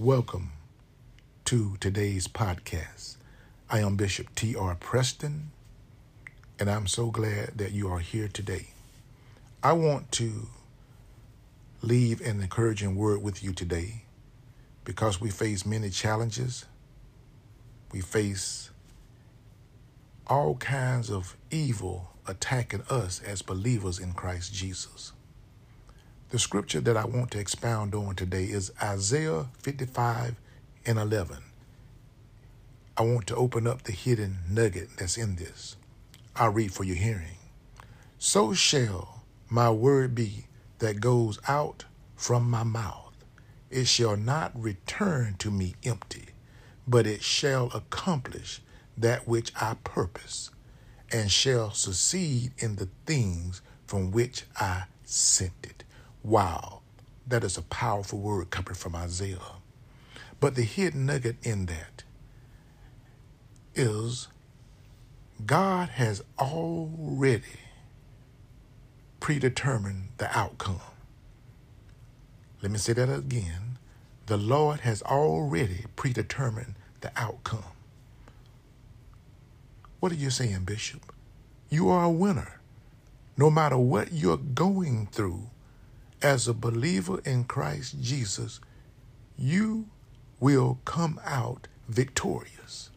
Welcome to today's podcast. I am Bishop T.R. Preston, and I'm so glad that you are here today. I want to leave an encouraging word with you today because we face many challenges. We face all kinds of evil attacking us as believers in Christ Jesus. The scripture that I want to expound on today is Isaiah 55 and 11. I want to open up the hidden nugget that's in this. I'll read for your hearing. So shall my word be that goes out from my mouth. It shall not return to me empty, but it shall accomplish that which I purpose, and shall succeed in the things from which I sent it. Wow, that is a powerful word coming from Isaiah. But the hidden nugget in that is God has already predetermined the outcome. Let me say that again. The Lord has already predetermined the outcome. What are you saying, Bishop? You are a winner. No matter what you're going through, as a believer in Christ Jesus, you will come out victorious.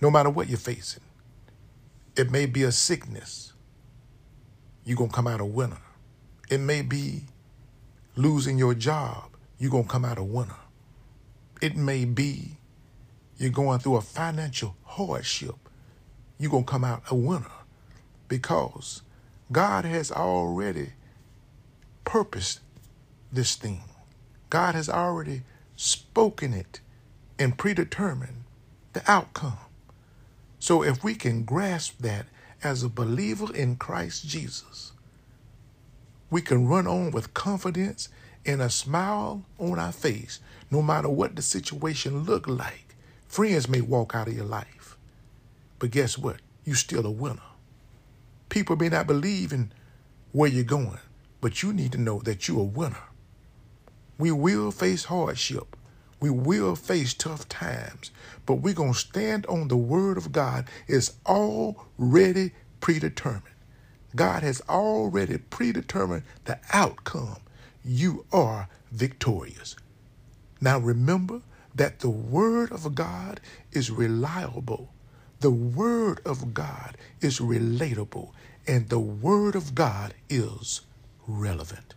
No matter what you're facing, it may be a sickness, you're going to come out a winner. It may be losing your job, you're going to come out a winner. It may be you're going through a financial hardship, you're going to come out a winner because God has already purposed this thing. God has already spoken it and predetermined the outcome. So if we can grasp that as a believer in Christ Jesus, we can run on with confidence and a smile on our face, no matter what the situation look like. Friends may walk out of your life, but guess what? You're still a winner. People may not believe in where you're going, but you need to know that you're a winner. We will face hardship. We will face tough times, but we're going to stand on the word of God. It's already predetermined. God has already predetermined the outcome. You are victorious. Now remember that the word of God is reliable. The word of God is relatable. And the word of God is relevant.